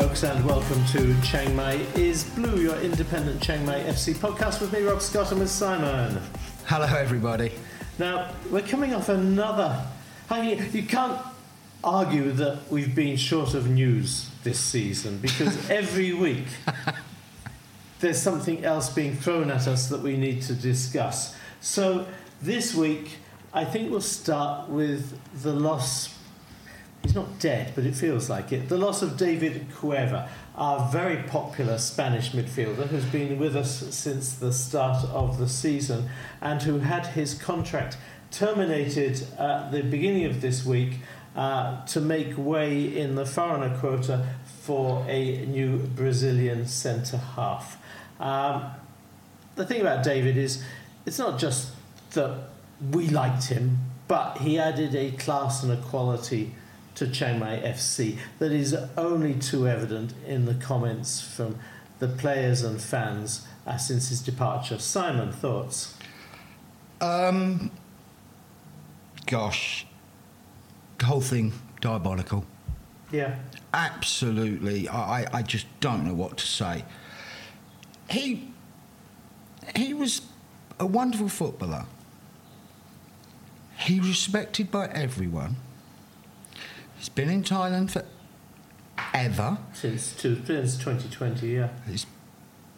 folks, and welcome to Chiang Mai is Blue, your independent Chiang Mai FC podcast with me, Rob Scott, and with Simon. Hello, everybody. Now, we're coming off another. You can't argue that we've been short of news this season because every week there's something else being thrown at us that we need to discuss. So, this week, I think we'll start with the loss he's not dead, but it feels like it. The loss of David Cueva, our very popular Spanish midfielder who's been with us since the start of the season and who had his contract terminated at the beginning of this week uh, to make way in the foreigner quota for a new Brazilian centre half. Um, the thing about David is, it's not just that we liked him, but he added a class and a quality to Chiang Mai FC that is only too evident in the comments from the players and fans uh, since his departure. Simon, thoughts? Um, gosh, the whole thing diabolical. Yeah. Absolutely. I, I just don't know what to say. He he was a wonderful footballer. He was respected by everyone. He's been in Thailand for ever. Since, two, since 2020, yeah. He's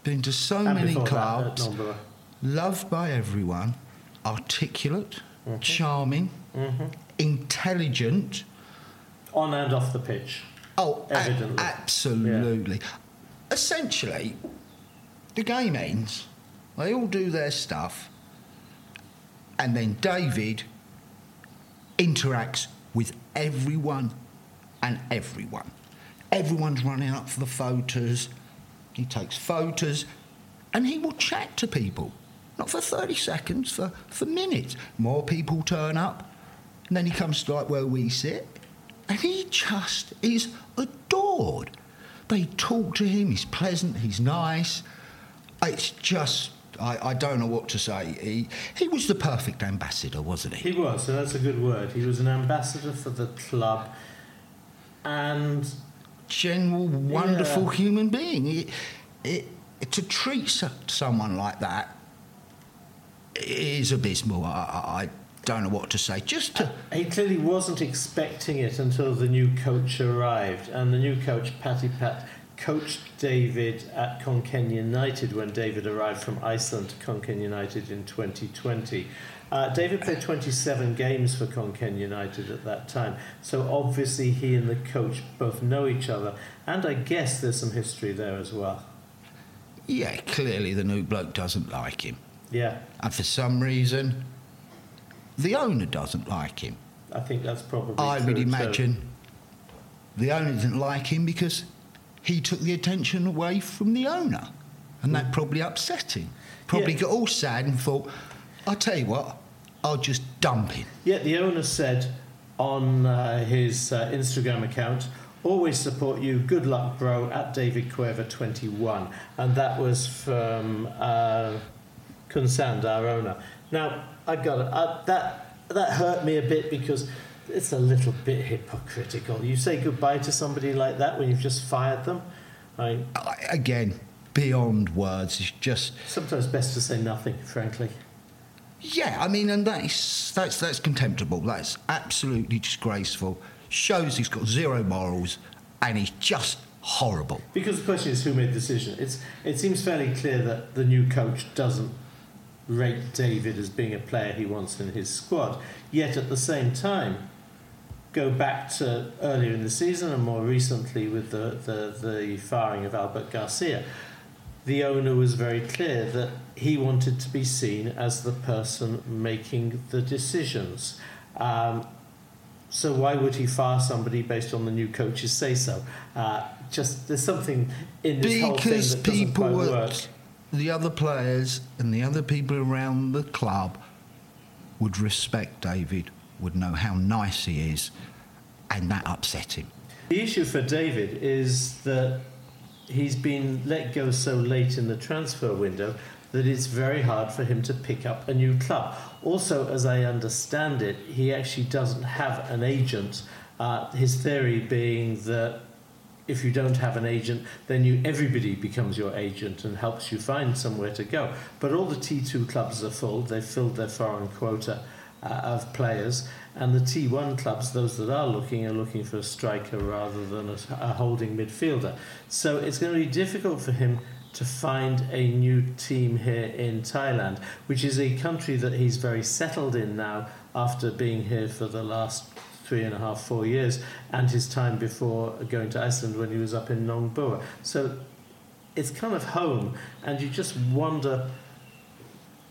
been to so And many that, clubs, loved by everyone, articulate, Mm-hmm. charming, intelligent. On and off the pitch. Oh, a- Evidently. absolutely. Essentially, the game ends. They all do their stuff, and then David interacts with everyone and everyone. Everyone's running up for the photos. He takes photos, and he will chat to people. Not for 30 seconds, for, for minutes. More people turn up, and then he comes to like where we sit, and he just is adored. They talk to him, he's pleasant, he's nice. It's just, I, I don't know what to say. He, he was the perfect ambassador, wasn't he? He was, so that's a good word. He was an ambassador for the club and General, wonderful Yeah. human being. It, it, to treat so- someone like that is abysmal. I, I, I don't know what to say. Just to. Uh, he clearly wasn't expecting it until the new coach arrived, and the new coach, Patty Pat, coached David at Khon Kaen United when David arrived from Iceland to Khon Kaen United in 2020. Uh, David played 27 games for Khon Kaen United at that time, so obviously he and the coach both know each other, and I guess there's some history there as well. Yeah, clearly the new bloke doesn't like him. Yeah, And for some reason, the owner doesn't like him. I think that's probably. I would too. imagine the owner didn't like him because he took the attention away from the owner. And that probably upset him. Probably Yeah. got all sad and thought, I'll tell you what, I'll just dump him. Yeah, the owner said on uh, his uh, Instagram account, always support you, good luck, bro, at David Cueva21. And that was from uh, Kunsand, our owner. Now, I got it. Uh, that, that hurt me a bit because it's a little bit hypocritical. You say goodbye to somebody like that when you've just fired them. I mean, Again, beyond words, it's just, sometimes best to say nothing, frankly. yeah, I mean, and that's, that's, that's contemptible. That's absolutely disgraceful. Shows he's got zero morals and he's just horrible. Because the question is who made the decision. It's, it seems fairly clear that the new coach doesn't rate David as being a player he wants in his squad. Yet at the same time, go back to earlier in the season and more recently with the, the, the firing of Albert Garcia, the owner was very clear that he wanted to be seen as the person making the decisions. Um, so why would he fire somebody based on the new coach's say so? Uh, just there's something in this whole thing Because that doesn't people, quite work. the other players and the other people around the club would respect David, would know how nice he is, and that upset him. The issue for David is that he's been let go so late in the transfer window that it's very hard for him to pick up a new club. Also, as I understand it, he actually doesn't have an agent. Uh, his theory being that if you don't have an agent, then you everybody becomes your agent and helps you find somewhere to go. But all the T2 clubs are full; they've filled their foreign quota uh, of players, and the T1 clubs, those that are looking, are looking for a striker rather than a, a holding midfielder. So it's going to be difficult for him to find a new team here in Thailand, which is a country that he's very settled in now after being here for the last three and a half, four years, and his time before going to Iceland when he was up in Nong Bua. So it's kind of home, and you just wonder.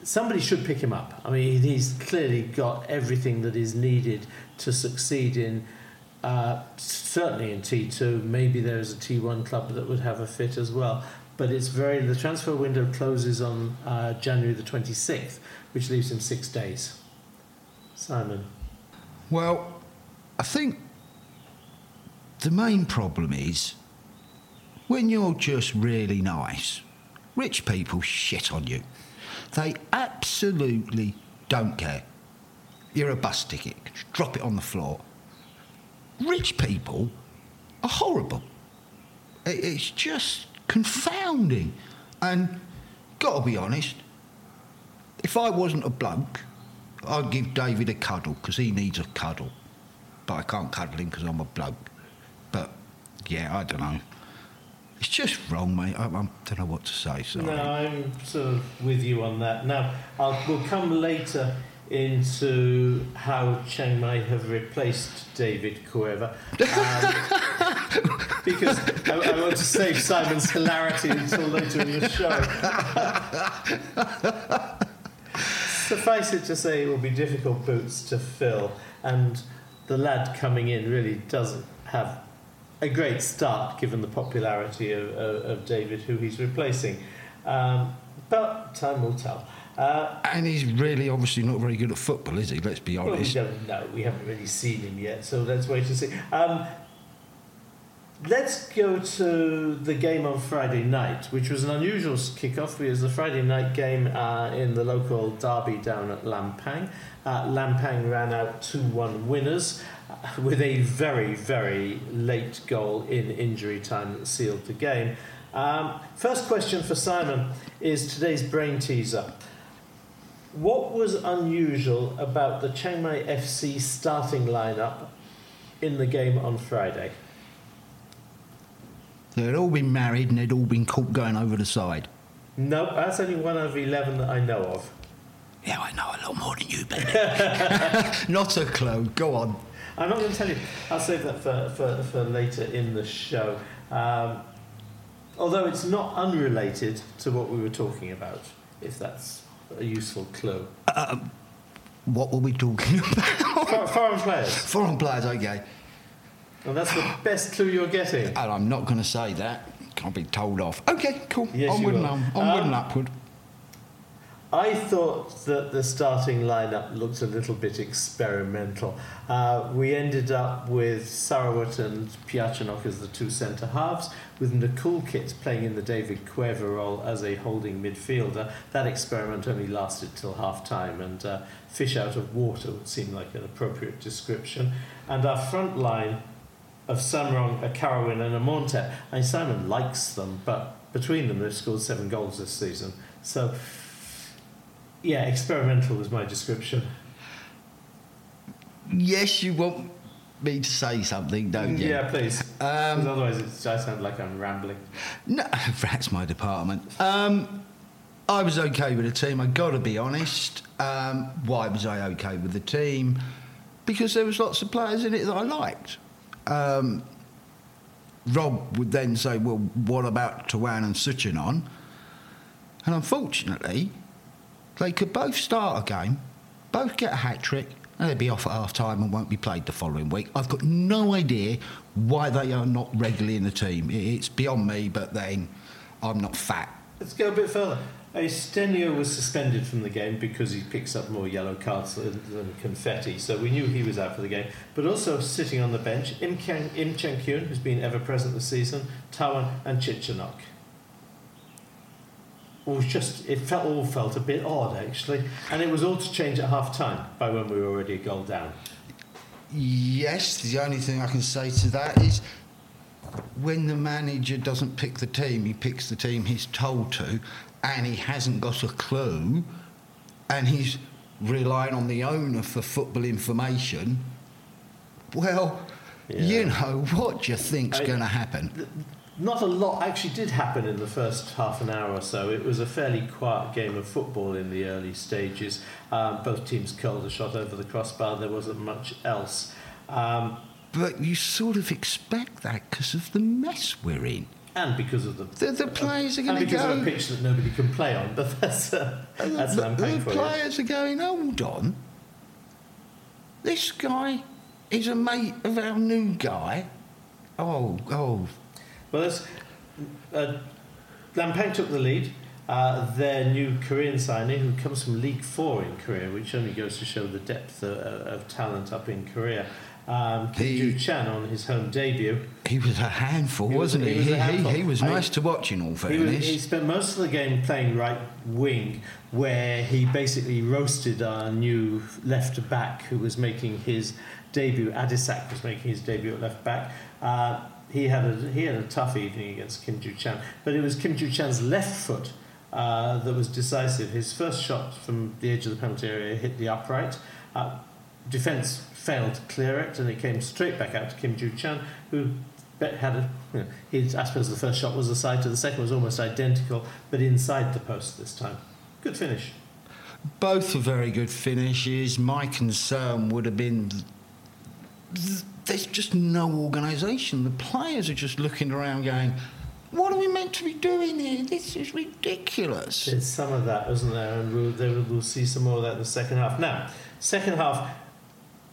Somebody should pick him up. I mean, he's clearly got everything that is needed to succeed in, uh, certainly in T2. Maybe there is a T1 club that would have a fit as well. But it's very the transfer window closes on uh, January the 26th, which leaves him six days. Simon. Well, I think the main problem is when you're just really nice, rich people shit on you. They absolutely don't care. You're a bus ticket, drop it on the floor. Rich people are horrible. It's just confounding. And, gotta be honest, if I wasn't a bloke, I'd give David a cuddle because he needs a cuddle but I can't cuddle him because I'm a bloke. But yeah, I don't know. It's just wrong, mate. I, I don't know what to say. Sorry. No, I'm sort of with you on that. Now, I'll, we'll come later into how Chiang Mai have replaced David Cueva. Um, because I, I, want to save Simon's hilarity until later in the show. Suffice it to say, it will be difficult boots to fill. And the lad coming in really doesn't have a great start given the popularity of, of, of David, who he's replacing. Um, but time will tell. Uh, and he's really obviously not very good at football, is he? Let's be honest. Well, we don't know. We haven't really seen him yet, so let's wait and see. Um, let's go to the game on Friday night, which was an unusual kickoff. Was the Friday night game uh, in the local derby down at Lampang. Uh, Lampang ran out 2 1 winners with a very, very late goal in injury time that sealed the game. Um, first question for Simon is today's brain teaser. What was unusual about the Chiang Mai FC starting lineup in the game on Friday? They'd all been married and they'd all been caught going over the side. No, that's only one of 11 that I know of. Yeah, I know a lot more than you, Ben. Not a clue. Go on. I'm not going to tell you. I'll save that for, for, for later in the show. Um, although it's not unrelated to what we were talking about, if that's a useful clue. Uh, what were we talking about? For, foreign players. Foreign players, okay. And that's the best clue you're getting. And I'm not going to say that. Can't be told off. Okay, cool. Yes, onward and on. Onward um, and upward. I thought that the starting lineup looked a little bit experimental. Uh, we ended up with Sarawat and Piachanok as the two centre halves, with Nakul Kit playing in the David Cueva role as a holding midfielder. That experiment only lasted till half time, and uh, fish out of water would seem like an appropriate description. And our front line of Samrong, a Karawin, and a Montet. And Simon likes them, but between them, they've scored seven goals this season. So yeah, experimental was my description. Yes, you want me to say something, don't you? Yeah, please. Um, otherwise, it, I sound like I'm rambling. No, that's my department. Um, I was okay with the team. I got to be honest. Um, why was I okay with the team? Because there was lots of players in it that I liked. Um, Rob would then say, "Well, what about Tawan and Suchanon?" And unfortunately, they could both start a game, both get a hat trick, and they'd be off at half time and won't be played the following week. I've got no idea why they are not regularly in the team. It's beyond me, but then I'm not fat. Let's go a bit further. Stenio was suspended from the game because he picks up more yellow cards than, than, confetti, so we knew he was out for the game. But also sitting on the bench, Im, Chen, Im Kyun, who's been ever present this season, Tawan and Chichanok was just it felt all felt a bit odd actually, and it was all to change at half time by when we were already a goal down. Yes, the only thing I can say to that is when the manager doesn't pick the team, he picks the team he's told to, and he hasn't got a clue, and he's relying on the owner for football information. Well, Yeah. you know what do you think's going to happen? Not a lot actually did happen in the first half an hour or so. It was a fairly quiet game of football in the early stages. Um, both teams curled a shot over the crossbar. There wasn't much else. Um, But you sort of expect that because of the mess we're in. and because of the The, the players are going to because of a pitch that nobody can play on, but that's uh, that's the, unpaid the for you. players are going, hold on. This guy is a mate of our new guy. Oh, oh. Well, that's, uh, Lampang took the lead. Uh, their new Korean signing, who comes from League Four in Korea, which only goes to show the depth of, of talent up in Korea. Um, Kim He- Joo Chan on his home debut. He was a handful, He was- wasn't he? he was handful. he, was I- nice to watch, in all He, fairness. was, he spent most of the game playing right wing, where he basically roasted our new left back who was making his debut. Adisak was making his debut at left back. Uh, he had a he had a tough evening against Kim Joo Chan, but it was Kim Joo Chan's left foot uh, that was decisive. His first shot from the edge of the penalty area hit the upright. Uh, defence failed to clear it, and it came straight back out to Kim Joo Chan, who had a. You know, his, I suppose the first shot was aside to the second was almost identical, but inside the post this time. Good finish. Both are very good finishes. My concern would have been th- there's just no organisation. The players are just looking around going, what are we meant to be doing here? This is ridiculous. There's some of that, isn't there? And we'll, we'll see some more of that in the second half. Now, second half,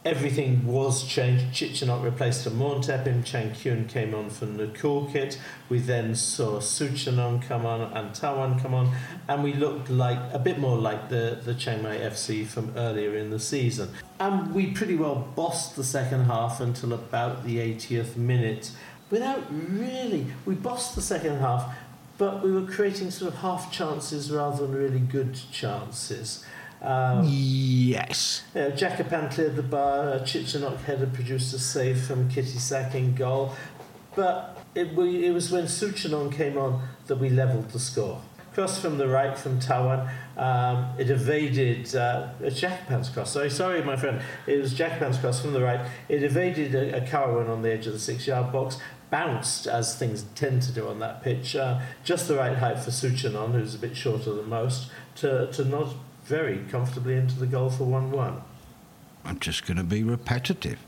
everything was changed. Chichenok replaced Amontep. Im Chang Kyun came on for Nukulkit. We then saw Suchanon come on and Tawan come on. And we looked like a bit more like the, the Chiang Mai FC from earlier in the season. And we pretty well bossed the second half until about the 80th minute without really. We bossed the second half but we were creating sort of half chances rather than really good chances. Um, Yes. you know, Jackapan cleared the bar, uh, Chichenok header produced a save from Kittisak in goal, but it, we, it was when Suchanon came on that we levelled the score. Cross from the right from Tawan, um, it evaded uh, a Jackapan's cross. Sorry, sorry, my friend. It was Jackapan's cross from the right. It evaded a, a Carawan on the edge of the six-yard box, bounced as things tend to do on that pitch, uh, just the right height for Suchanon, who's a bit shorter than most, to, to nod very comfortably into the goal for 1 1. I'm just going to be repetitive.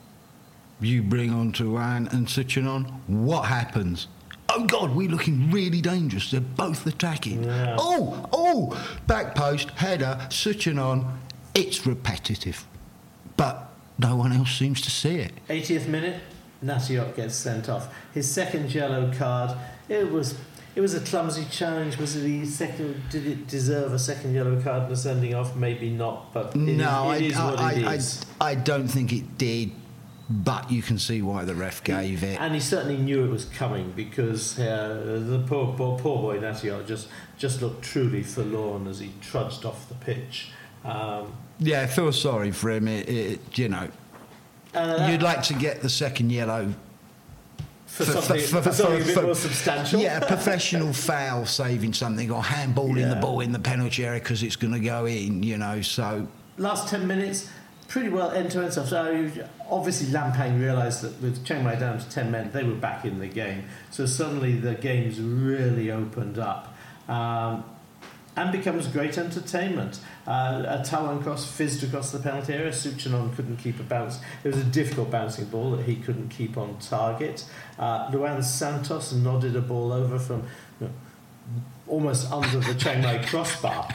You bring on Tawan and Suchanon, what happens? Oh God, we're looking really dangerous. They're both attacking. Yeah. Oh, oh, back post, header, Suchanon. It's repetitive, but no one else seems to see it. 80th minute, Nasiok gets sent off. His second yellow card, it was. It was a clumsy challenge. Was it the second? Did it deserve a second yellow card and a sending off? Maybe not, but it is- no, it is I, what I, it I, is. I, don't think it did, but you can see why the ref gave it. And he certainly knew it was coming because uh, the poor, poor, poor boy Nasiok just just looked truly forlorn as he trudged off the pitch. Um, Yeah, I feel sorry for him. It, it, you know, that- you'd like to get the second yellow for, for- something, for- for, something a bit more substantial. Yeah, a professional foul saving something or handballing Yeah. the ball in the penalty area because it's going to go in, you know. So last 10 minutes, pretty well end to end stuff. So obviously, Lampang realised that with Chiang Mai down to 10 men, they were back in the game. So suddenly the game's really opened up. Um, and becomes great entertainment. Uh, a Tawan cross fizzed across the penalty area. Suchanon couldn't keep a bounce. It was a difficult bouncing ball that he couldn't keep on target. Uh, Luan Santos nodded a ball over from you know, almost under the Chiang Mai crossbar,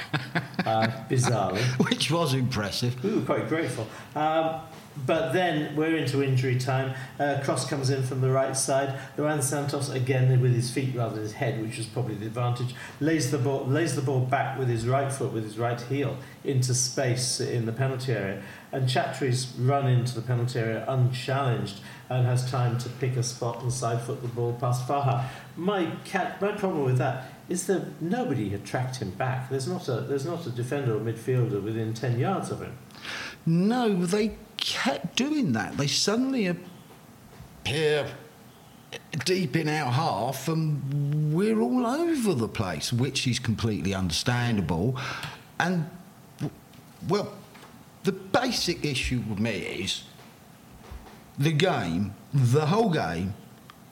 uh, bizarrely. which was impressive. We were quite grateful. Um, but then we're into injury time. Uh, cross comes in from the right side. Luan Santos again with his feet rather than his head, which was probably the advantage. Lays the ball, lays the ball back with his right foot, with his right heel into space in the penalty area. And Chatri's run into the penalty area unchallenged and has time to pick a spot and side foot the ball past Faha. My cat, my problem with that is that nobody had tracked him back. There's not a there's not a defender or midfielder within ten yards of him. No, they kept doing that. They suddenly appear deep in our half and we're all over the place, which is completely understandable. And, well, the basic issue with me is the game, the whole game,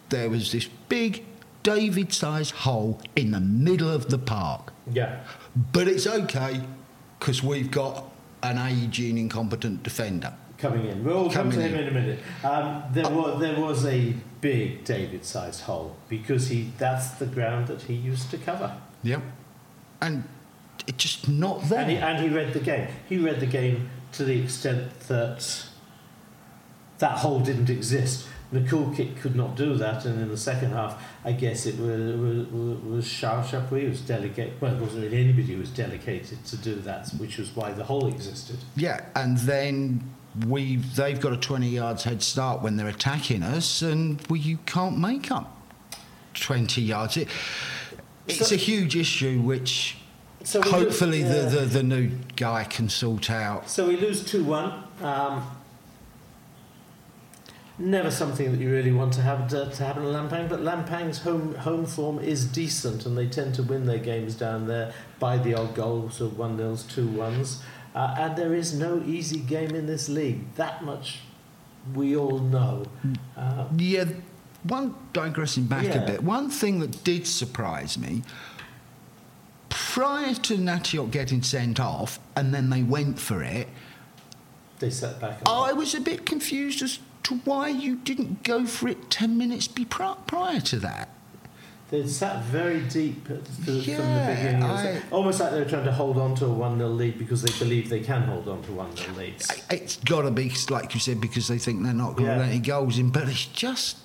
there was this big David sized hole in the middle of the park. Yeah. But it's okay because we've got an aging, incompetent defender. Coming in. We'll come to him in. in a minute. Um, there, was, there was a big David sized hole because he that's the ground that he used to cover. Yep. And it's just not there. And he, and he read the game. He read the game to the extent that that hole didn't exist. Nicole Kick could not do that, and in the second half, I guess it was was, was Charles Chapuis who was delegated. Well, it wasn't really anybody who was delegated to do that, which was why the hole existed. Yeah, and then we they've got a 20 yards head start when they're attacking us, and we, you can't make up 20 yards. It, it's So- a huge issue which So hopefully lose- the, yeah. the, the new guy can sort out. So we lose 2 1. Um, never something that you really want to have to, to happen in Lampang, but Lampang's home home form is decent and they tend to win their games down there by the odd goals of 1 nils, 2 1s. Uh, and there is no easy game in this league. That much we all know. Uh, Yeah, one digressing back Yeah. a bit. One thing that did surprise me prior to Natiok getting sent off, and then they went for it. they sat back. I was a bit confused as to why you didn't go for it ten minutes prior to that. They sat very deep the, from the beginning. I- almost like they were trying to hold on to a 1 0 lead because they believe they can hold on to 1 0 leads. It's got to be like you said because they think they're not going to Yeah. let any goals in, but it's just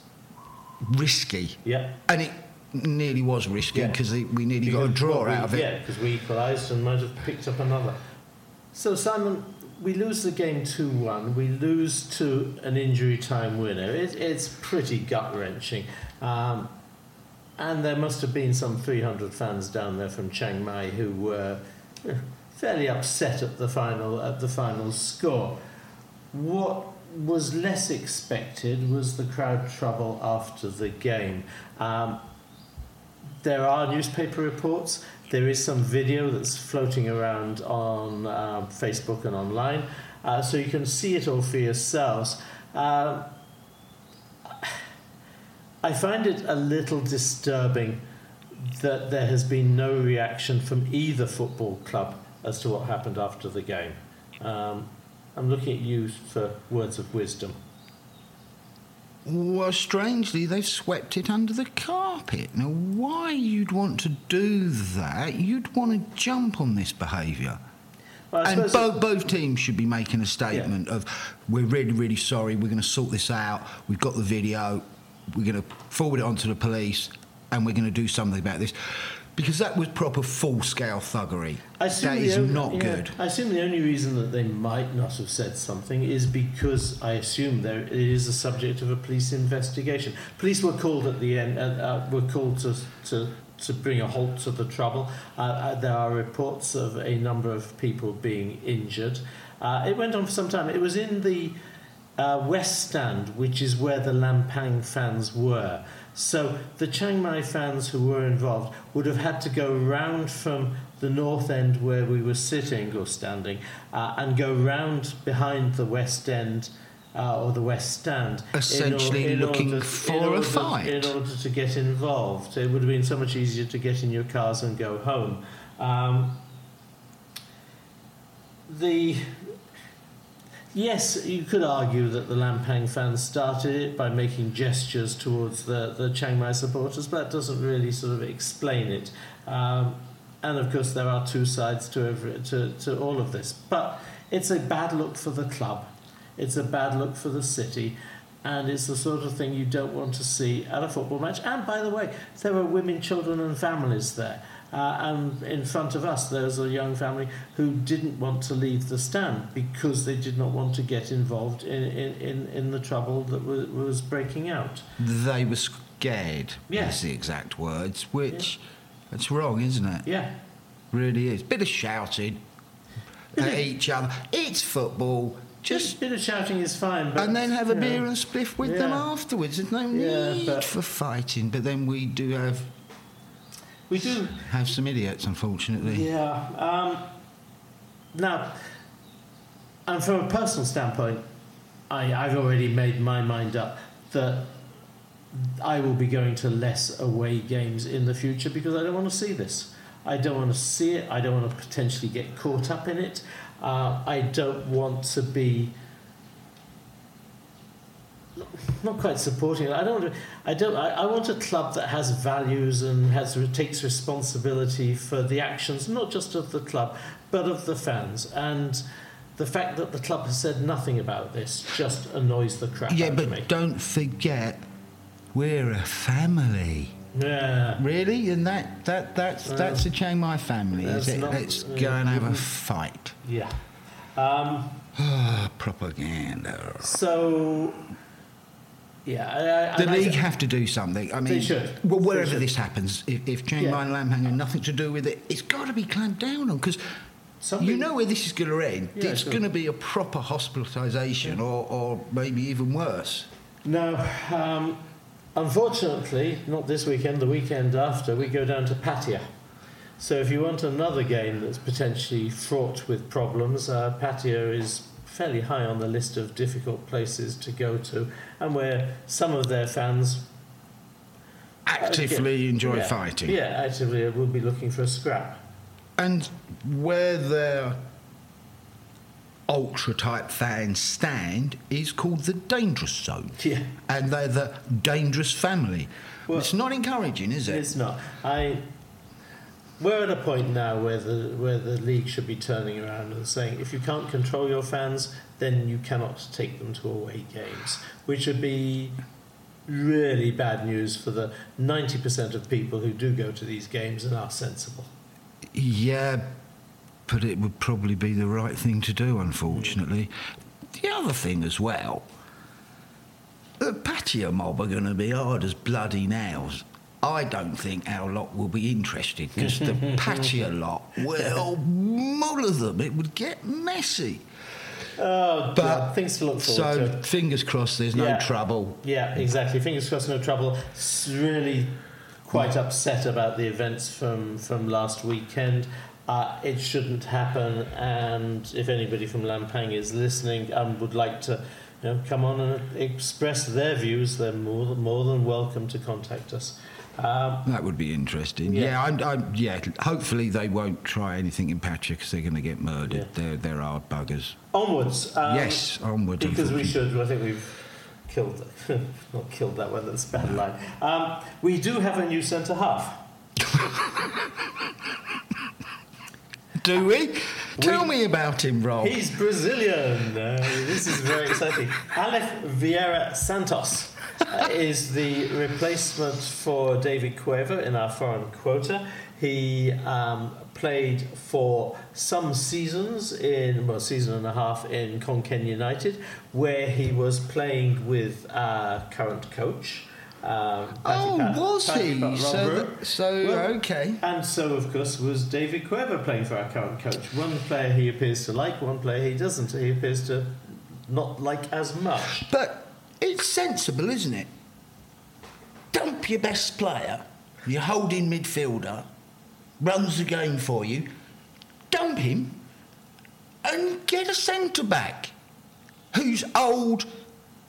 risky, Yeah. and it nearly was risky Yeah. because we nearly got a draw we- out of it. Yeah, because we equalised and might have picked up another. So, Simon, we lose the game 2 1. We lose to an injury time winner. It, it's pretty gut wrenching. Um, and there must have been some 300 fans down there from Chiang Mai who were eh, fairly upset at the final at the final score. What was less expected was the crowd trouble after the game. Um, there are newspaper reports. There is some video that's floating around on um, Facebook and online, uh, so you can see it all for yourselves. Um, I find it a little disturbing that there has been no reaction from either football club as to what happened after the game. Um, I'm looking at you for words of wisdom. Well, strangely, they've swept it under the carpet. Now, why you'd want to do that? You'd want to jump on this behaviour. Well, And both, both teams should be making a statement of, we're really, really sorry, we're going to sort this out, we've got the video, we're going to forward it on to the police, and we're going to do something about this. Because that was proper full scale thuggery. I assume That only- not yeah, good. I assume the only reason that they might not have said something is because I assume there it is a subject of a police investigation. Police were called at the end. Uh, uh, were called to to. To bring a halt to the trouble, uh, uh, there are reports of a number of people being injured. Uh, it went on for some time. It was in the uh, West Stand, which is where the Lampang fans were. So the Chiang Mai fans who were involved would have had to go round from the north end where we were sitting or standing uh, and go round behind the West End uh, or the West Stand. in or- Essentially in looking order- for in a fight. In order to get involved. It would have been so much easier to get in your cars and go home. Um, the Yes, you could argue that the Lampang fans started it by making gestures towards the, the Chiang Mai supporters, but that doesn't really sort of explain it. Um, and of course, there are two sides to, every, to, to all of this. But it's a bad look for the club, it's a bad look for the city, and it's the sort of thing you don't want to see at a football match. And by the way, there were women, children, and families there. Uh, and in front of us, there's a young family who didn't want to leave the stand because they did not want to get involved in, in, in, in the trouble that was, was breaking out. They were scared, Yeah. that's the exact words, which, that's wrong, isn't it? Yeah. Really is. Bit of shouting at each other. It's football. Just a bit of shouting is fine, but and then have a you know, beer and spliff with them afterwards. There's no Yeah, need but- for fighting. But then we do have We do have some idiots, unfortunately. Yeah. Um, now, and from a personal standpoint, I, I've already made my mind up that I will be going to less away games in the future because I don't want to see this. I don't want to see it. I don't want to potentially get caught up in it. Uh, I don't want to be not quite supporting it. I don't. want I don't. I, I want a club that has values and has takes responsibility for the actions, not just of the club, but of the fans. And the fact that the club has said nothing about this just annoys the crap Yeah, out of me. but don't forget, we're a family. Yeah. Really, and that that that's Well, that's a Chiang Mai family, is it? not- Let's uh, go and have a fight. Yeah. Um, Ah, propaganda. so. Yeah. I, I, The league have to do something. I mean, should. Well, They wherever should. this happens, if, if Chiang Yeah. Mai and Lampang have nothing to do with it, it's got to be clamped down on because Something- you know where this is going to end. Yeah, it's sure. going to be a proper hospitalisation, or, or maybe even worse. No, um, unfortunately, not this weekend, the weekend after, we go down to Pattaya. So if you want another game that's potentially fraught with problems, uh, Pattaya is fairly high on the list of difficult places to go to, and where some of their fans Actively yeah, enjoy yeah, fighting, Yeah, actively will be looking for a scrap. and where their ultra type fans stand is called the dangerous zone. Yeah. and they're the dangerous family. Well- it's not encouraging, is it? It's not. I. We're at a point now where the where the league should be turning around and saying, if you can't control your fans, then you cannot take them to away games, which would be really bad news for the ninety percent of people who do go to these games and are sensible. Yeah, but it would probably be the right thing to do, unfortunately. The other thing as well, the Pattaya mob are going to be hard as bloody nails. I don't think our lot will be interested because the Pattaya lot will muller them. It would get messy. Oh, But God, things to look forward so to. fingers crossed, there's no trouble. Yeah, exactly. Fingers crossed, no trouble. S- Really quite upset about the events from, from last weekend. Uh, it shouldn't happen, and if anybody from Lampang is listening and would like to you know, come on and express their views, they're more more than welcome to contact us. Um, That would be interesting. Yeah. Yeah, I'm, I'm, yeah. Hopefully they won't try anything in Pattaya because they're going to get murdered. Yeah. They're they're hard buggers. onwards. Um, yes, onwards. Because we should. I think we've killed, not killed that one. That's a bad line. Um, we do have a new centre half. Do we? Tell me about him, Rob. He's Brazilian. Uh, this is very exciting. Alef Vieira Santos is the replacement for David Cueva in our foreign quota. He um, played for some seasons in, well, season and a half in Khon Kaen United, where he was playing with our current coach. Um, oh, Pat- was he? Pat So, th- so Well, okay. and so, of course, was David Cueva playing for our current coach. One player he appears to like, one player he doesn't. He appears to not like as much. But it's sensible, isn't it? Dump your best player, your holding midfielder, runs the game for you. Dump him and get a centre back who's old. Well,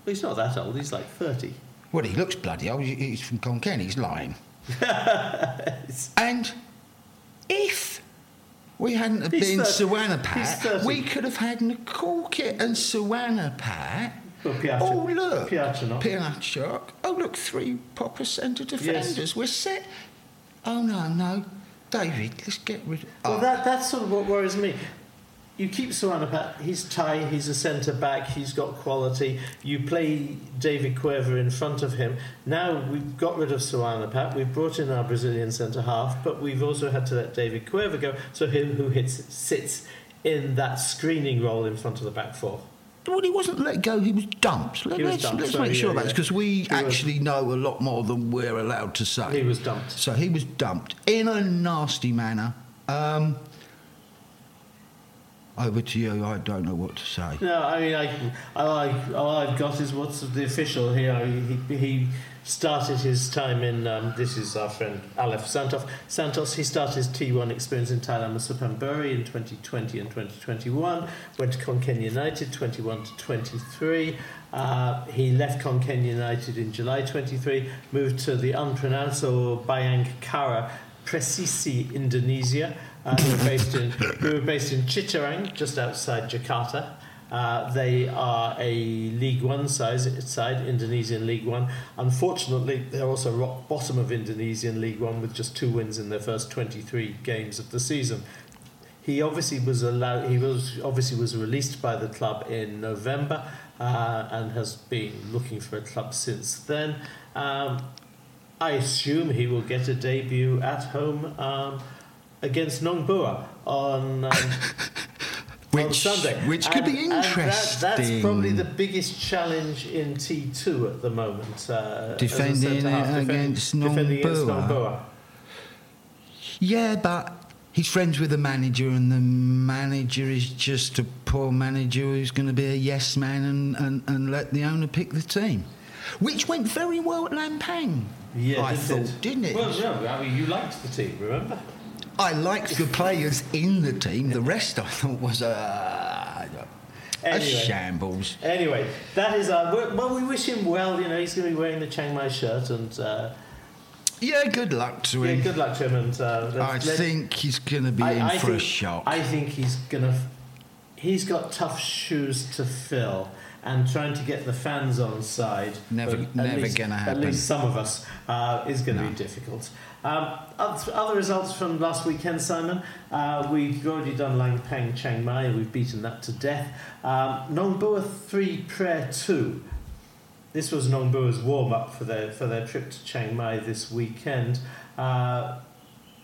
he's not that old, he's like 30. Well, he looks bloody old. He's from Khon Kaen. He's lying. and if we hadn't have He's been Suwanapat, we could have had Nikolkit and Suwanapat. Well, Oh, look. Piatranok. Oh, look, three proper centre defenders. We're set. Oh, no, no. David, let's get rid of... Well, oh, that, that's sort of what worries me. You keep Suwanapat, he's Thai, he's a centre back, he's got quality. You play David Cueva in front of him. Now we've got rid of Suwanapat, we've brought in our Brazilian centre half, but we've also had to let David Cueva go, so him who hits, sits in that screening role in front of the back four. Well, he wasn't let go, he was dumped. Let, was us let's sorry, make sure yeah, about this because we He was- actually know a lot more than we're allowed to say. He was dumped. So he was dumped in a nasty manner. Um, over to you. I don't know what to say. No, I mean, I, I like all I've got is what's the official here. He, he started his time in. Um, this is our friend Alef Santos. Santos. He started his T1 experience in Thailand with Suphanburi in 2020 and 2021. Went to Khon Kaen United 21 to 23. Uh, he left Khon Kaen United in July 23. Moved to the unpronounceable Bhayangkara Presisi, Indonesia. Uh, who, were based in, who were based in just outside Jakarta. Uh, they are a League One size, side, Indonesian League One. Unfortunately, they're also rock bottom of Indonesian League One with just two wins in their first 23 games of the season. He obviously was allowed. He was obviously was released by the club in November uh, and has been looking for a club since then. Um, I assume he will get a debut at home. Um, against Nongbua on, um, which, on Sunday. Which could be interesting. That, that's probably the biggest challenge in T2 at the moment. Uh, defending against Nongbua. Yeah, but he's friends with the manager, and the manager is just a poor manager who's going to be a yes man and, and, and let the owner pick the team. Which went very well at Lampang. Yeah, I did thought, it? didn't it? Well, no, I mean, you liked the team, remember? I liked the players in the team. The rest I thought was a, a Anyway. shambles. Anyway, that is our. Well, we wish him well. You know, he's going to be wearing the Chiang Mai shirt, and uh, Yeah, good luck to him. yeah, good luck to him. And uh, I think he's going to be in I, I for think, a shock. I think he's gonna. He's got tough shoes to fill, and trying to get the fans on side. Never- never gonna happen. At least some of us uh, is going to No. be difficult. Um, oth- other results from last weekend, Simon. Uh, we've already done Lampang Chiang Mai. We've beaten that to death. Um, Nong Bua three Phrae two. This was Nong Bua's warm up for their for their trip to Chiang Mai this weekend. Uh,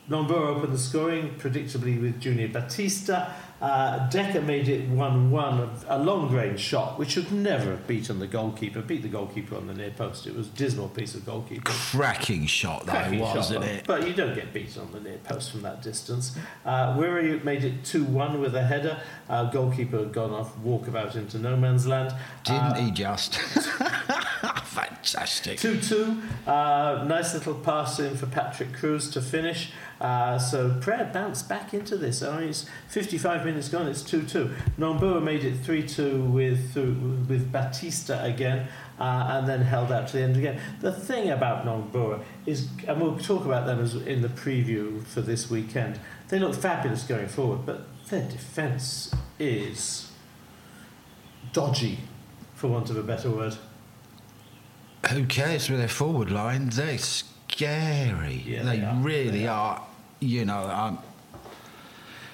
Nongbua opened the scoring, predictably with Junior Batista. Uh, Decker made it 1 1, a long range shot, which should never have beaten the goalkeeper. Beat the goalkeeper on the near post. It was a dismal piece of goalkeeping. Cracking shot, shot, wasn't it? But you don't get beaten on the near post from that distance. Uh, Wiri made it 2 1 with a header. Uh, goalkeeper had gone off walkabout into no man's land. Didn't Uh, he just? Fantastic. 2 2. Uh, nice little pass in for Patrick Cruz to finish. Uh, so Phrae bounced back into this. I mean, it's 55 minutes gone, it's 2 2. Nongbua made it 3 2 with, through- with Batista again. Uh, and then held out to the end again. The thing about Nongbua is, and we'll talk about them as in the preview for this weekend, they look fabulous going forward, but their defence is dodgy, for want of a better word. Who cares with their forward line? They're scary. Yeah, they, they are. really They are. You know, um,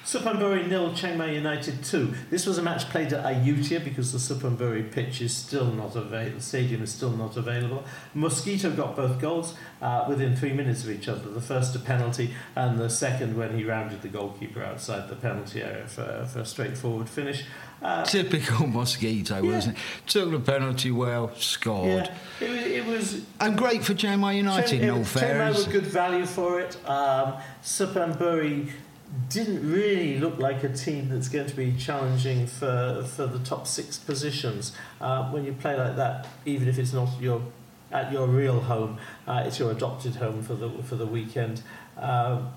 Suphanburi nil, Chiang Mai United 2. This was a match played at Ayutthaya because the Suphanburi pitch is still not available, the stadium is still not available. Mosquito got both goals uh, within three minutes of each other. The first a penalty, and the second when he rounded the goalkeeper outside the penalty area for, for a straightforward finish. Uh, typical mosquito, Yeah. wasn't it? Took the penalty well, scored. yeah, it, was- it was And great for Chiang Mai United, Chiang- in all Chiang Mai were good value for it. Um, Suphanburi didn't really look like a team that's going to be challenging for, for the top six positions. Uh, when you play like that, even if it's not your at your real home, uh, it's your adopted home for the for the weekend. Um,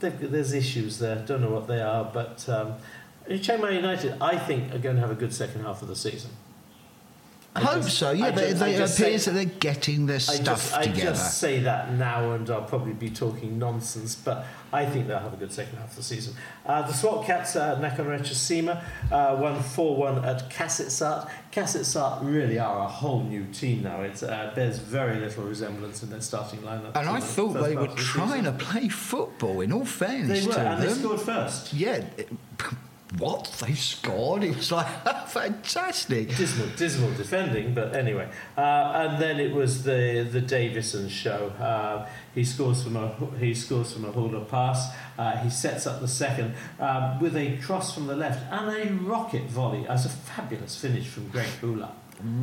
there's issues there. Don't know what they are, but um, Chiang Mai United, I think, are going to have a good second half of the season. I hope just- so, yeah. I they, just- they I appears say- that they're getting their I stuff just, I together. just say that now, and I'll probably be talking nonsense, but I think they'll have a good second half of the season. Uh, the SWAT Cats, uh, Nakhon Ratchasima, uh, won 4 1 at Kasetsart. Kasetsart really are a whole new team now. It uh, bears very little resemblance in their starting lineup. and I thought they were the trying season. to play football, in all fairness They were, to and they scored first. Yeah. What? They scored? It was like fantastic. Dismal, dismal defending, but anyway. Uh, and then it was the the Davison show. Uh, he scores from a he scores from a Houla pass. Uh, he sets up the second um, with a cross from the left and a rocket volley. As a fabulous finish from Greg Houla.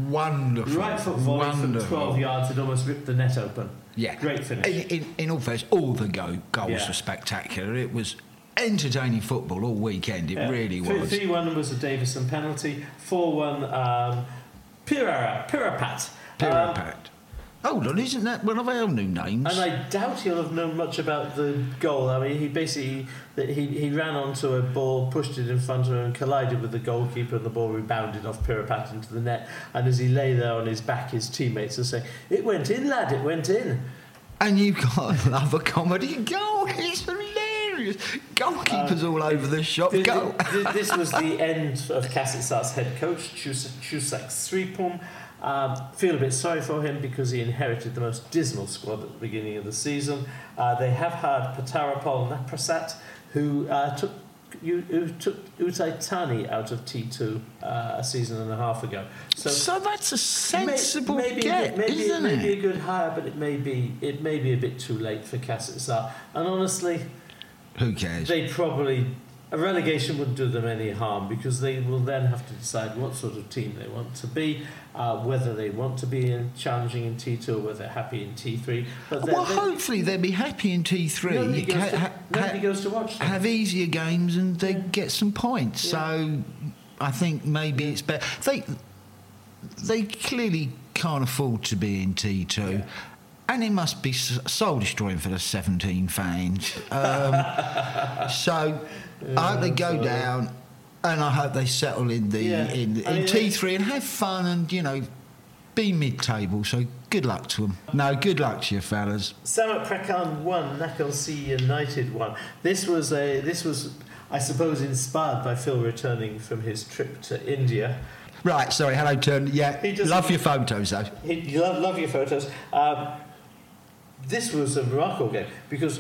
Wonderful. Right foot volley from 12 yards. It almost ripped the net open. Yeah. Great finish. In, in, in all fairness, all the go, goals Yeah. were spectacular. It was entertaining football all weekend. It Yeah. really was. 3 1 was a Davison penalty, 4 1 um, Pirara, Pirapat. Um, Pirapat. Hold on, isn't that one of our new names? and I doubt he'll have known much about the goal. I mean, he basically he, he ran onto a ball, pushed it in front of him, and collided with the goalkeeper, and the ball rebounded off Pirapat into the net. And as he lay there on his back, his teammates are saying, "It went in, lad. It went in." And you've got to love a comedy goal. It's hilarious. Goalkeepers all over the shop. This, Go. this- was the end of Kasetsart's head coach, Chusak Chusak Sripum. Um, feel a bit sorry for him because he inherited the most dismal squad at the beginning of the season. Uh, they have hired Patarapol Naprasat, who uh, took you, who took Uthai Thani out of T2 uh, a season and a half ago. So, So that's a sensible may, maybe, get, maybe, isn't it may be a good hire, but it may be it may be a bit too late for Kasetsart. And honestly, Who cares? they probably a relegation wouldn't do them any harm because they will then have to decide what sort of team they want to be, uh, whether they want to be in challenging in T2 or whether they're happy in T3. But well, they- hopefully they'll be happy in T3. nobody, goes ca- to, ha- nobody ha- goes to watch them. have easier games and they get some points. Yeah. So I think maybe it's better. They they clearly can't afford to be in T2. And it must be soul destroying for the 17 fans. Um, so I hope they go sorry. down, and I hope they settle in the Yeah. in, in I mean, T3 and have fun and you know be mid-table. So good luck to them. No, good luck to you, fellas. Samut Prakan won, Nakhon United won. This was a this was I suppose inspired by Phil returning from his trip to India. Right, sorry, hello, turn. Yeah, love your photos though. He, love, love your photos. Um, this was a remarkable game because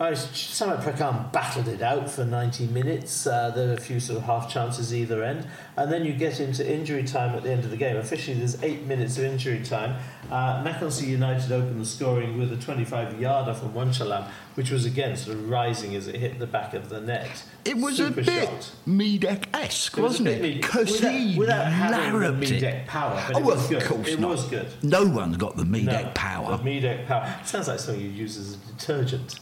uh, Samut Prakan battled it out for 90 minutes. Uh, there were a few sort of half chances either end. And then you get into injury time at the end of the game. Officially, there's eight minutes of injury time. Uh, Nakhon United opened the scoring with a 25 yarder from Wanchalam, which was again sort of rising as it hit the back of the net. It was Super a bit It was a wasn't it? Because without, he without having the it. Medeck power, but Oh, it well, was good. of course it not. was good. No one's got the Medeck No, power. The Medeck power. Sounds like something you use as a detergent.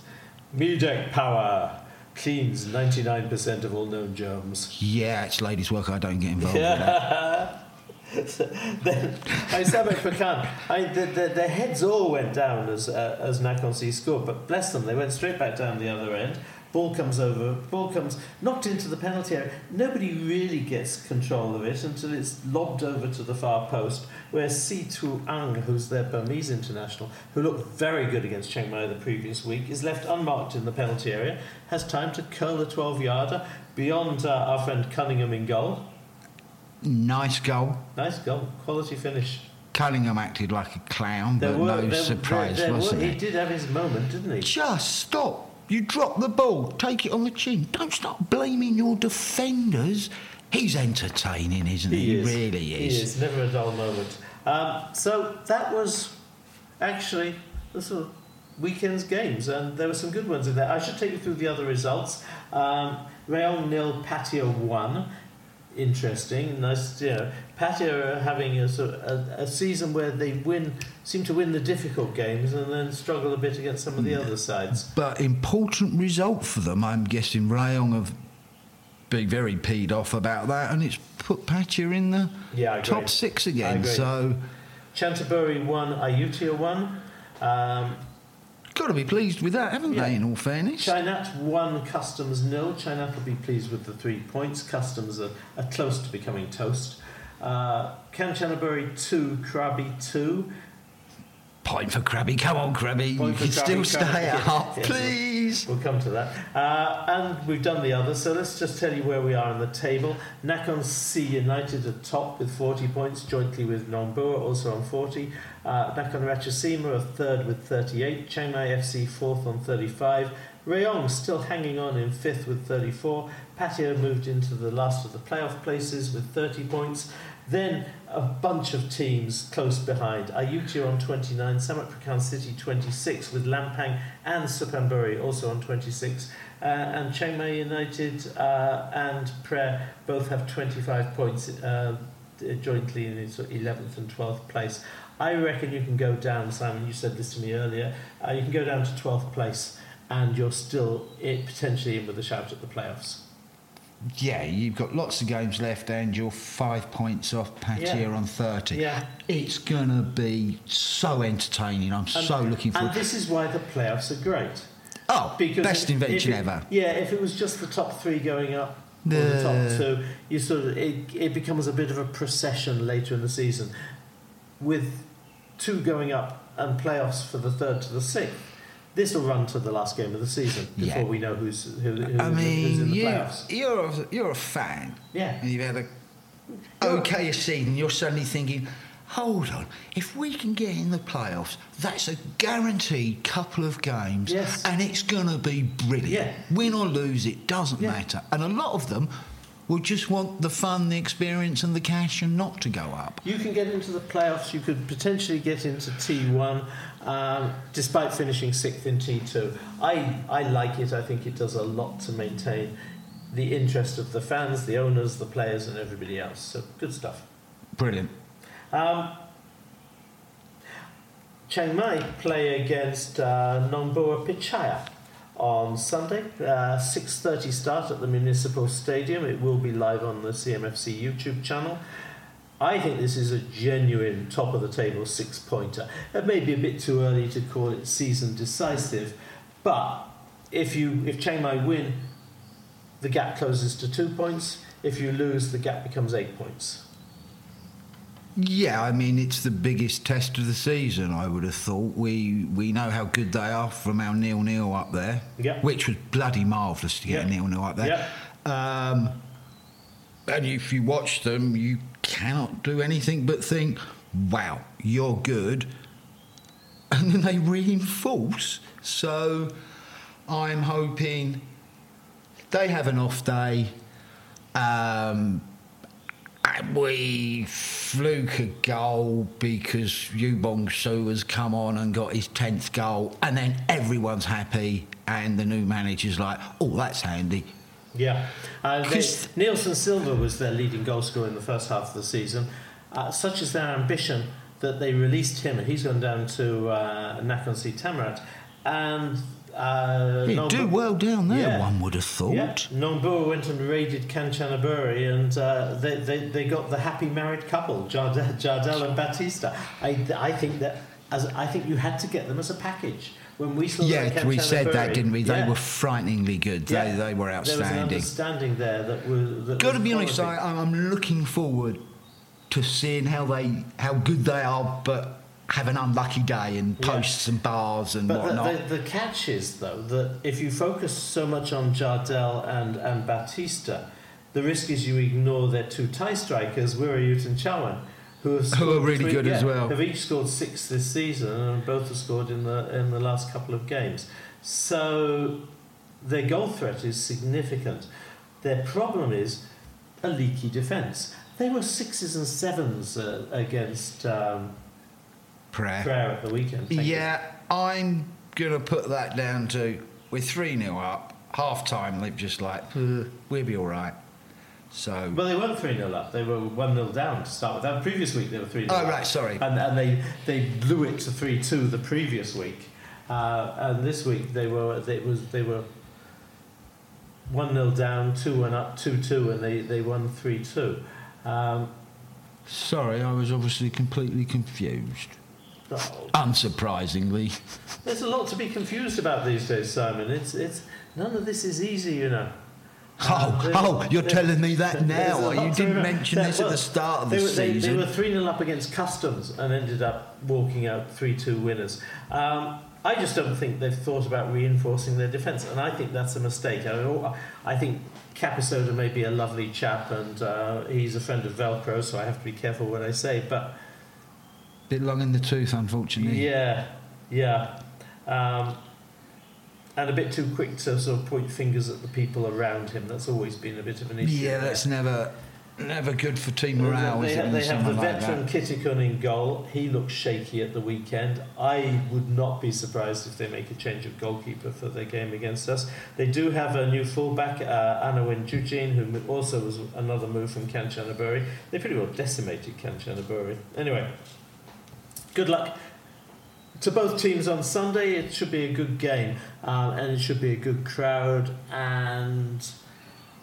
Medeck power cleans 99% of all known germs. Yeah, it's ladies' work. I don't get involved with that. then, I Samut Prakan, I mean, the, the, heads all went down as uh, as Nakhon Si scored, but bless them, they went straight back down the other end. Ball comes over, ball comes knocked into the penalty area. Nobody really gets control of it until it's lobbed over to the far post, where Si Tu Ang, who's their Burmese international, who looked very good against Chiang Mai the previous week, is left unmarked in the penalty area, has time to curl a 12 yarder beyond uh, our friend Cunningham in goal. Nice goal. Nice goal, quality finish. Cunningham acted like a clown, There but were, no there- surprise, there- there wasn't were- it? He did have his moment, didn't he? Just stop. You drop the ball, take it on the chin. Don't start blaming your defenders. He's entertaining, isn't he? is. really He is. is. Never a dull moment. Um, so that was actually the sort of weekend's games, and there were some good ones in there. I should take you through the other results. Um, Rayong nil, Pattaya one. Interesting, nice. You know, Pattaya are having a, sort of a, a season where they win, seem to win the difficult games, and then struggle a bit against some of the other sides. But important result for them. I'm guessing Rayong have been very peed off about that, and it's put Pattaya in the Yeah, top six again. So, Canterbury won, Ayutthaya won. Um, got to be pleased with that, haven't Yeah. they? In all fairness, Chainat won, Customs nil. Chainat will be pleased with the three points. Customs are, are close to becoming toast. Uh, Kanchanaburi 2, Krabi 2. Point for Krabi. Come on, Krabi. Point you can still stay Krabi. up, Yes. please. We'll come to that. Uh, and we've done the others, so let's just tell you where we are on the table. Nakhon Si United at top with 40 points, jointly with Nongbua, also on 40. Uh, Nakhon Ratchasima are third with 38. Chiang Mai FC fourth on 35. Rayong still hanging on in fifth with 34. Pattaya moved into the last of the playoff places with 30 points. Then a bunch of teams close behind. Ayutthaya on 29, Samut Prakan City 26 with Lampang and Suphanburi also on 26. Uh, and Chiang Mai United uh, and Phrae both have 25 points uh, jointly in sort of 11th and 12th place. I reckon you can go down, Simon, you said this to me earlier, uh, you can go down to 12th place and you're still it, potentially in with a shout at the playoffs. Yeah, you've got lots of games left, and you're five points off Pattaya Yeah. on 30. Yeah. It's going to be so entertaining. I'm And, so looking forward to And this is why the playoffs are great. Oh, Because best if- invention if it- ever. Yeah, if it was just the top three going up or the top two, you sort of it, it becomes a bit of a procession later in the season, with two going up and playoffs for the third to the sixth. This will run to the last game of the season before Yeah. we know who's who, who, I who's in the you, playoffs. you're, a, you're a fan. Yeah. And you've had a okay season. You're suddenly thinking, hold on, if we can get in the playoffs, that's a guaranteed couple of games. Yes. And it's going to be brilliant. Yeah. Win or lose, it doesn't Yeah. matter. And a lot of them will just want the fun, the experience, and the cash and not to go up. You can get into the playoffs. You could potentially get into T1, um, despite finishing sixth in T2. I I like it. I think it does a lot to maintain the interest of the fans, the owners, the players, and everybody else. So good stuff. Brilliant. Um, Chiang Mai play against uh, Nongbua Pitchaya on Sunday. Uh, 6.30 start at the Municipal Stadium. It will be live on the CMFC YouTube channel. I think this is a genuine top of the table six pointer. It may be a bit too early to call it season decisive, but if you if Chiang Mai win, the gap closes to two points. If you lose, the gap becomes eight points. Yeah, I mean it's the biggest test of the season. I would have thought. We we know how good they are from our nil nil up there, Yeah. which was bloody marvellous to get a nil nil up there. Um, and if you watch them, you cannot do anything but think, "Wow, you're good," and then they reinforce. So I'm hoping they have an off day. Um, we fluke a goal because Yubong Su has come on and got his 10th goal, and then everyone's happy, and the new manager's like, oh, that's handy. Yeah, they, 'Cause- Nielsen Silva was their leading goal scorer in the first half of the season. Uh, such is their ambition that they released him, and he's gone down to uh, Nakhon Si Thammarat. And uh, He'd Nombu- do well down there, Yeah. one would have thought. Yeah, went and raided Kanchanaburi, and uh, they, they, they got the happy married couple, Jardel, Jardel and Batista. I, I think that as I think you had to get them as a package. When we saw Yeah, we said that, didn't we? They yeah. were frighteningly good. Yeah. They, they were outstanding. There was an outstanding. understanding there that was. That Got to be honest. I, I'm looking forward to seeing how they how good they are, but have an unlucky day and Yeah. post some bars and But whatnot. the, the, the catch is, though, that if you focus so much on Jardel and, and Batista, the risk is you ignore their two tie strikers, Wirayut and Chawan, who have Who are really three- good as yeah, well. Have each scored six this season, and both have scored in the in the last couple of games. So their goal threat is significant. Their problem is a leaky defence. They were sixes and sevens uh, against um, Phrae. Phrae at the weekend. Thank you. Yeah, I'm going to put that down to we're 3 0 up, half time, they've just like, "Uh, we'll be all right. So, Well, they weren't 3 0 up. They were 1 0 down to start with. That previous week, they were 3 0 Oh, right, sorry. And, and they, they blew it to 3 2 the previous week. Uh, and this week, they were they was they were 1 0 down, 2 1 up, 2 2, and they, they won 3 2. Um, sorry, I was obviously completely confused. oh, Unsurprisingly. there's a lot to be confused about these days, Simon. It's, it's, none of this is easy, you know. Oh, oh, you're telling me that now. You didn't mention this at the start of the were, they, season. They were 3 0 up against Customs and ended up walking out 3 2 winners. Um, I just don't think they've thought about reinforcing their defence, and I think that's a mistake. I, mean, I think Capisoda may be a lovely chap, and uh, he's a friend of Velcro, so I have to be careful what I say. But Bit long in the tooth, unfortunately. yeah, yeah. Um, and a bit too quick to sort of point fingers at the people around him. That's always been a bit of an issue. Yeah, that's never never good for team morale, They, have, they have the like veteran that? Kittikun in goal. He looks shaky at the weekend. I would not be surprised if they make a change of goalkeeper for their game against us. They do have a new fullback, uh, Anawin Jujin, who also was another move from Kanchanaburi. They pretty well decimated Kanchanaburi. Anyway, good luck. To both teams on Sunday. It should be a good game, um, and it should be a good crowd. And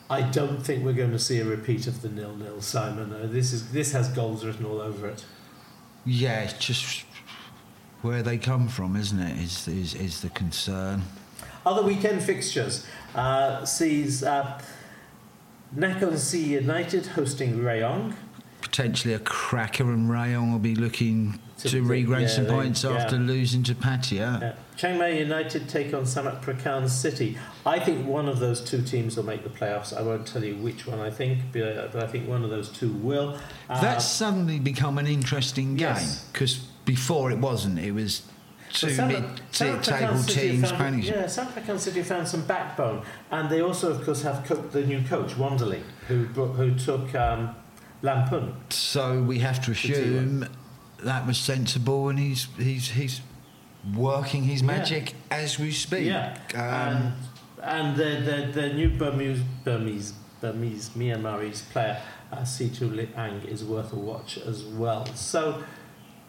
I don't think we're going to see a repeat of the nil-nil. Simon, uh, this is this has goals written all over it. Yeah, it's just where they come from, isn't it? Is is, is the concern. Other weekend fixtures uh, sees uh, Nakhon United hosting Rayong. Potentially a cracker, and Rayong will be looking to, to regain yeah, some points they, after losing to Pattaya. Yeah. Chiang Mai United take on Samut Prakan City. I think one of those two teams will make the playoffs. I won't tell you which one I think, but I think one of those two will. Uh, That's suddenly become an interesting game because yes. before it wasn't. It was two mid-table teams found, Yeah, Samut Prakan City found some backbone, and they also, of course, have co- the new coach Wanderley, who who took um, Lamphun. So we have to assume that was sensible, and he's he's he's working his magic yeah. as we speak. Yeah, um, and, and the, the the new Burmese Burmese Burmese Myanmarese player uh, Situ Liang is worth a watch as well. So.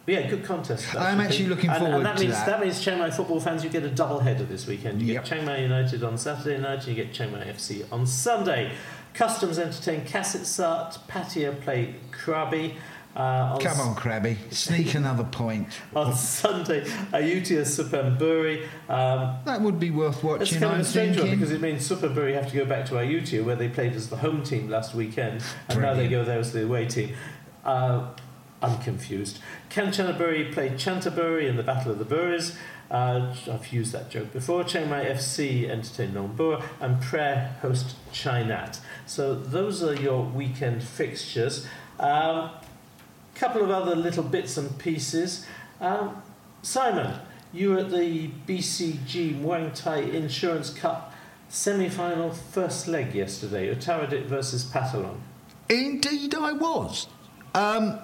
Yeah, good contest. I'm actually looking forward and, and that to means, that. That means Chiang Mai football fans, you get a double header this weekend. You yep. get Chiang Mai United on Saturday night, and you get Chiang Mai FC on Sunday. Customs entertain Kasetsart, Pattaya play Krabi. Uh, on Come on, Krabi, sneak another point. on Sunday, Ayutthaya Suphanburi. Um, that would be worth watching. It's kind of I'm a strange thinking. one because it means Suphanburi have to go back to Ayutthaya where they played as the home team last weekend, and Brilliant. now they go there as the away team. Uh, I'm confused. Kanchanaburi played Chanthaburi in the Battle of the Buris. Uh, I've used that joke before. Chiang Mai FC entertain Nongbua and Phrae host Chainat. So those are your weekend fixtures. A um, couple of other little bits and pieces. Um, Simon, you were at the BCG Muang Thai Insurance Cup semi-final first leg yesterday. Uttaradit versus Phatthalung. Indeed, I was. Um,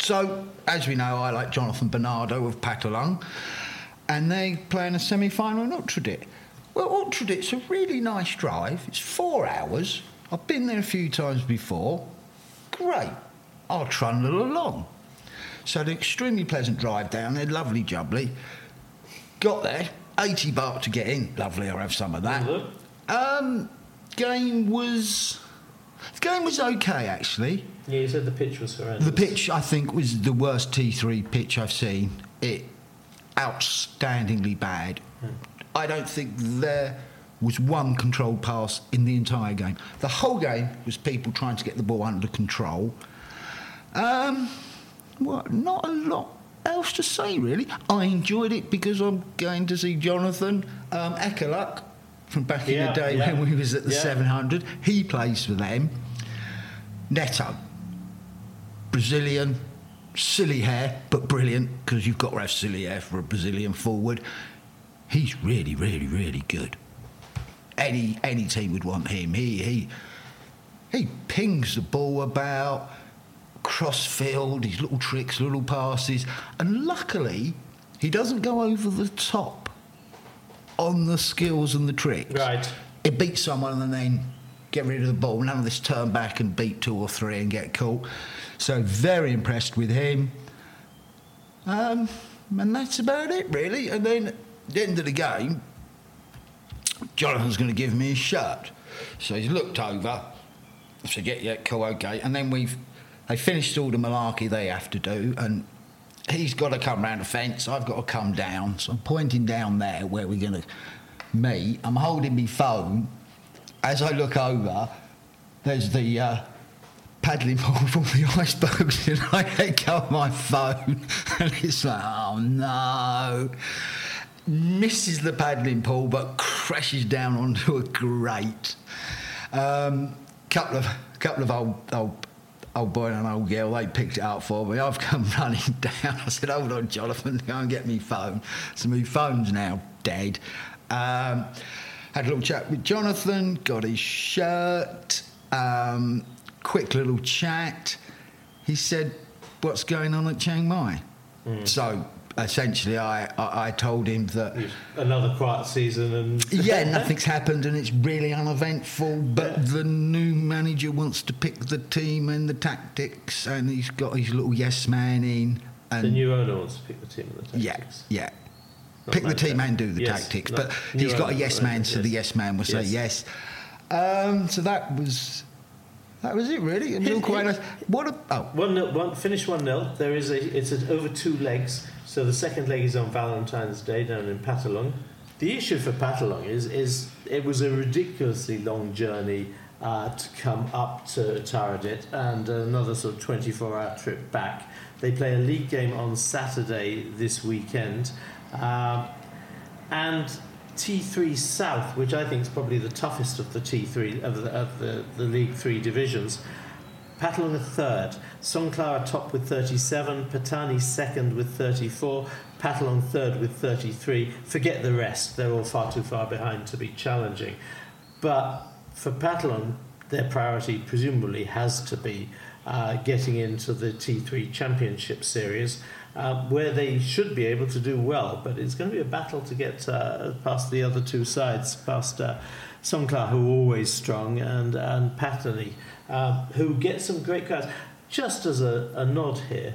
so, as we know, I like Jonathan Bernardo of Phatthalung, and they play in a semi final in Uttaradit. Well, Uttaradit's a really nice drive. It's four hours. I've been there a few times before. Great. I'll trundle along. So, an extremely pleasant drive down there, lovely jubbly. Got there, 80 baht to get in. Lovely, I'll have some of that. Um, game was. The game was okay, actually. Yeah, you said the pitch was horrendous. The pitch, I think, was the worst T3 pitch I've seen. It outstandingly bad. Hmm. I don't think there was one controlled pass in the entire game. The whole game was people trying to get the ball under control. Um, well, not a lot else to say, really. I enjoyed it because I'm going to see Jonathan um, Ekaluk from back yeah, in the day yeah. when we was at the yeah. 700. He plays for them. Neto, Brazilian, silly hair, but brilliant because you've got to have silly hair for a Brazilian forward. He's really, really, really good. Any any team would want him. He he he pings the ball about, crossfield, his little tricks, little passes, and luckily he doesn't go over the top on the skills and the tricks. Right. It beats someone and then get rid of the ball. None of this turn back and beat two or three and get caught. So very impressed with him. Um, and that's about it, really. And then the end of the game, Jonathan's going to give me his shirt. So he's looked over. So get yeah, cool, okay. And then we've they finished all the malarkey they have to do, and he's got to come round the fence. I've got to come down. So I'm pointing down there where we're going to meet. I'm holding my phone. As I look over, there's the uh, paddling pool from the icebergs and I let go of my phone and it's like, oh no. Misses the paddling pool but crashes down onto a grate. Um, couple of couple of old old old boy and an old girl, they picked it up for me. I've come running down. I said, hold on, Jonathan, go and get me phone. So my phone's now dead. Um, had a little chat with Jonathan, got his shirt. Um, quick little chat. He said, What's going on at Chiang Mai? Mm. So essentially, I, I, I, told him that. Another quiet season and. yeah, nothing's happened and it's really uneventful, but yeah. the new manager wants to pick the team and the tactics, and he's got his little yes man in. and the new owner wants to pick the team and the tactics. yeah. Not Pick the team and do the Yes, tactics, but he's got a yes man, so the yes. yes man will say Yes. yes. Um, so that was that was it really. A little quite nice. What a oh One nil, one finish one 0 There is a it's a, over two legs. So the second leg is on Valentine's Day down in Phatthalung. The issue for Phatthalung is is it was a ridiculously long journey uh, to come up to Taradet and another sort of 24 hour trip back. They play a league game on Saturday this weekend. Um, and T3 South, which I think is probably the toughest of the T3 of the, of the, the League Three divisions. Phatthalung are third, Songkhla top with 37, Pattani second with 34, Phatthalung third with 33. Forget the rest; they're all far too far behind to be challenging. But for Phatthalung, their priority presumably has to be uh, getting into the T3 Championship Series, uh, where they should be able to do well. But it's going to be a battle to get uh, past the other two sides, past uh, Songkhla, who are always strong, and, and Pattani, uh, who get some great crowds. Just as a, a nod here,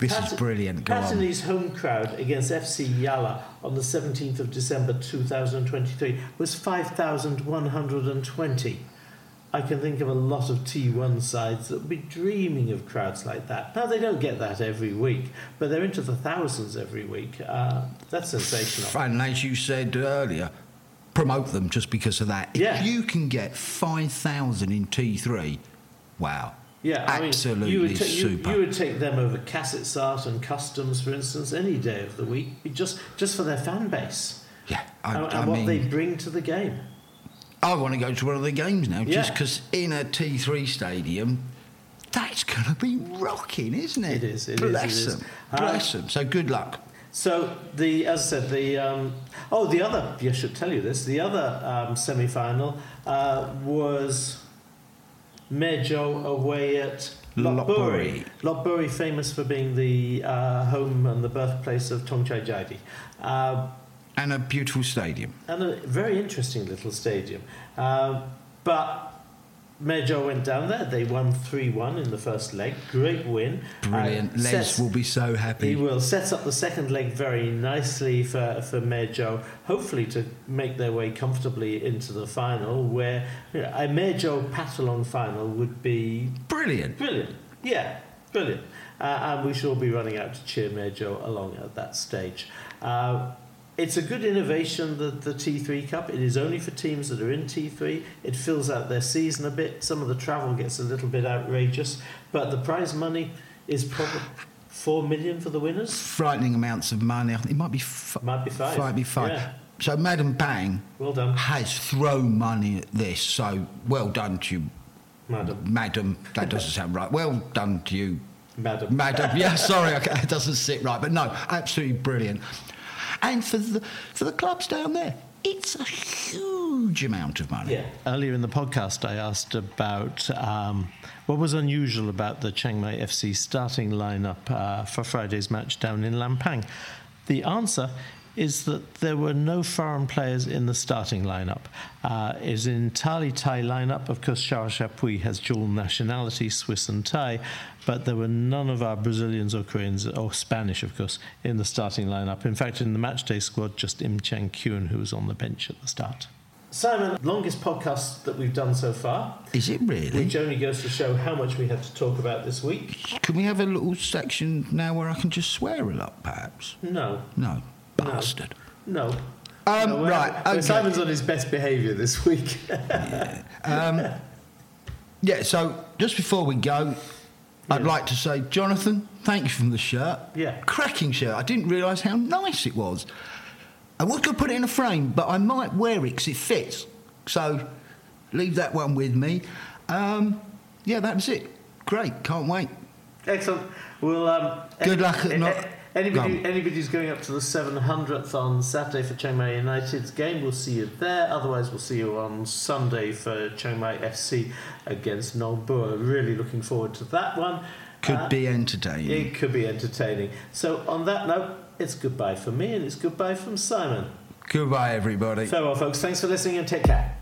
this Pat- is brilliant. Go. Pattani's home crowd against FC Yala on the 17th of December 2023 was 5,120. I can think of a lot of T1 sides that would be dreaming of crowds like that. Now, they don't get that every week, but they're into the thousands every week. Uh, that's sensational. And as you said earlier, promote them just because of that. If Yeah. you can get 5,000 in T3, wow. Yeah, I Absolutely mean, you would, ta- super. you would take them over Kasetsart and Customs, for instance, any day of the week, just just for their fan base Yeah, I, and, I and what mean, they bring to the game. I want to go to one of the games now just because in a T3 stadium, that's going to be rocking, isn't it? It is, it is, Bless it is. them. Uh, Bless them. So good luck. So the, as I said, the um, oh, the other. I should tell you this. The other um, semi-final uh, was Maejo away at Lopburi. Lopburi, famous for being the uh, home and the birthplace of Thongchai Jaidee. Uh, And a beautiful stadium. and a very interesting little stadium. Um, but Maejo went down there. They won 3 1 in the first leg. Great win. Brilliant. Uh, Les sets- will be so happy. he will set up the second leg very nicely for, for Maejo, hopefully to make their way comfortably into the final, where you know, a Maejo Phatthalung final would be Brilliant. brilliant. Yeah, brilliant. Uh, and we should all be running out to cheer Maejo along at that stage. Uh, it's a good innovation, the, the T3 Cup. It is only for teams that are in T3. It fills out their season a bit. Some of the travel gets a little bit outrageous, but the prize money is probably four million for the winners. Frightening amounts of money. I think It might be, f- Might be five. might be five. Yeah. So Madam Pang Well done, has thrown money at this. So well done to you, madam. Madam. That doesn't sound right. Well done to you, Madam. Madam. Yeah, sorry, okay, it doesn't sit right. But no, absolutely brilliant. And for the for the clubs down there, it's a huge amount of money. Yeah. Earlier in the podcast, I asked about um, what was unusual about the Chiang Mai FC starting lineup uh, for Friday's match down in Lampang. The answer is that there were no foreign players in the starting lineup. Uh, is in entirely Thai lineup. Of course, Charyl Chappuis has dual nationality, Swiss and Thai, but there were none of our Brazilians or Koreans or Spanish, of course, in the starting lineup. In fact, in the matchday squad, just Im Chang Kyun, who was on the bench at the start. Simon, longest podcast that we've done so far, Is it really? which only goes to show how much we have to talk about this week. Can we have a little section now where I can just swear a lot, perhaps? No, No, bastard. no. Um, No, right, we're- okay. Simon's on his best behaviour this week. Um, yeah, so just before we go, I'd like to say, Jonathan, thank you for the shirt. Yeah. Cracking shirt. I didn't realise how nice it was. I was going to put it in a frame, but I might wear it because it fits. So leave that one with me. Um, yeah, that's it. Great. Can't wait. Excellent. Well, um, Good luck at a- not- a- Anybody, anybody who's going up to the 700th on Saturday for Chiang Mai United's game, we'll see you there. Otherwise, we'll see you on Sunday for Chiang Mai FC against Nong Bua. Really looking forward to that one. Could Uh, be entertaining. It could be entertaining. So, on that note, it's goodbye for me and it's goodbye from Simon. Goodbye, everybody. Farewell, folks. Thanks for listening and take care.